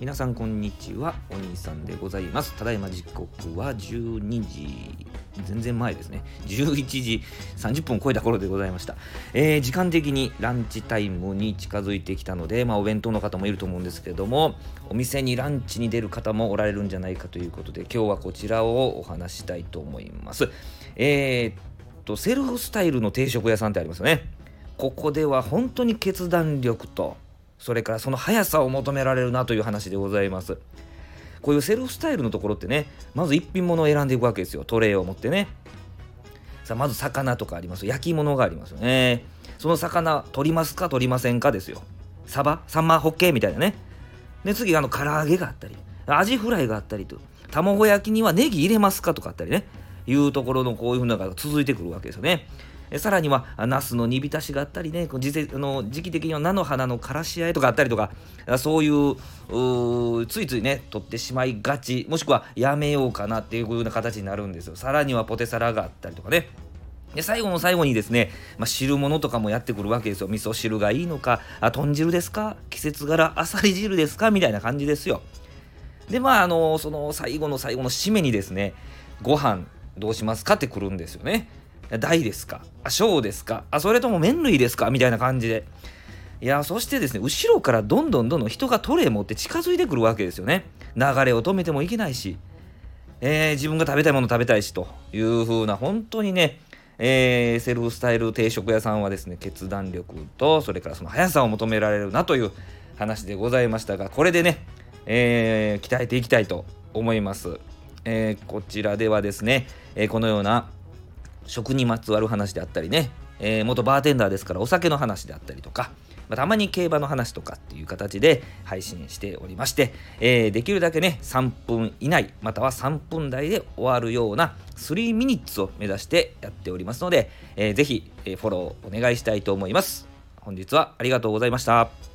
皆さんこんにちはお兄さんでございます。ただいま時刻は12時全然前ですね。11時30分を超えた頃でございました、えー、時間的にランチタイムに近づいてきたので、まあ、お弁当の方もいると思うんですけどもお店にランチに出る方もおられるんじゃないかということで今日はこちらをお話したいと思います。えー、っとセルフスタイルの定食屋さんってありますよね。ここでは本当に決断力とそれからその速さを求められるなという話でございます。こういうセルフスタイルのところってね、まず一品物を選んでいくわけですよ。トレイを持ってね。さあ、まず魚とかあります。焼き物がありますよね。その魚、取りますか取りませんかですよ。サバ？サンマホッケーみたいなね。で、次、あの、唐揚げがあったり、アジフライがあったりと、卵焼きにはネギ入れますかとかあったりね。いうところのこういうふうなのが続いてくるわけですよね。さらにはナスの煮浸しがあったりね時あの時期的には菜の花のからし合いとかあったりとかそういうついついね取ってしまいがちもしくはやめようかなっていうような形になるんですよ。さらにはポテサラがあったりとかね。で最後の最後にですね、まあ、汁物とかもやってくるわけですよ。味噌汁がいいのかあ豚汁ですか季節柄あさり汁ですかみたいな感じですよ。でまああのその最後の最後の締めにですねご飯どうしますかってくるんですよね。大ですか？あ小ですか？あそれとも麺類ですか？みたいな感じで。いやそしてですね後ろからどんどんどんどん人がトレー持って近づいてくるわけですよね。流れを止めてもいけないし、えー、自分が食べたいもの食べたいしという風な本当にねえー、セルフスタイル定食屋さんはですね決断力とそれからその速さを求められるなという話でございましたがこれでね、えー、鍛えていきたいと思います、えー、こちらではですね、えこのような食にまつわる話であったりね、えー、元バーテンダーですからお酒の話であったりとか、まあ、たまに競馬の話とかっていう形で配信しておりまして、えー、できるだけね3分以内または3分台で終わるような3ミニッツを目指してやっておりますので、えー、ぜひ、えフォローお願いしたいと思います。本日はありがとうございました。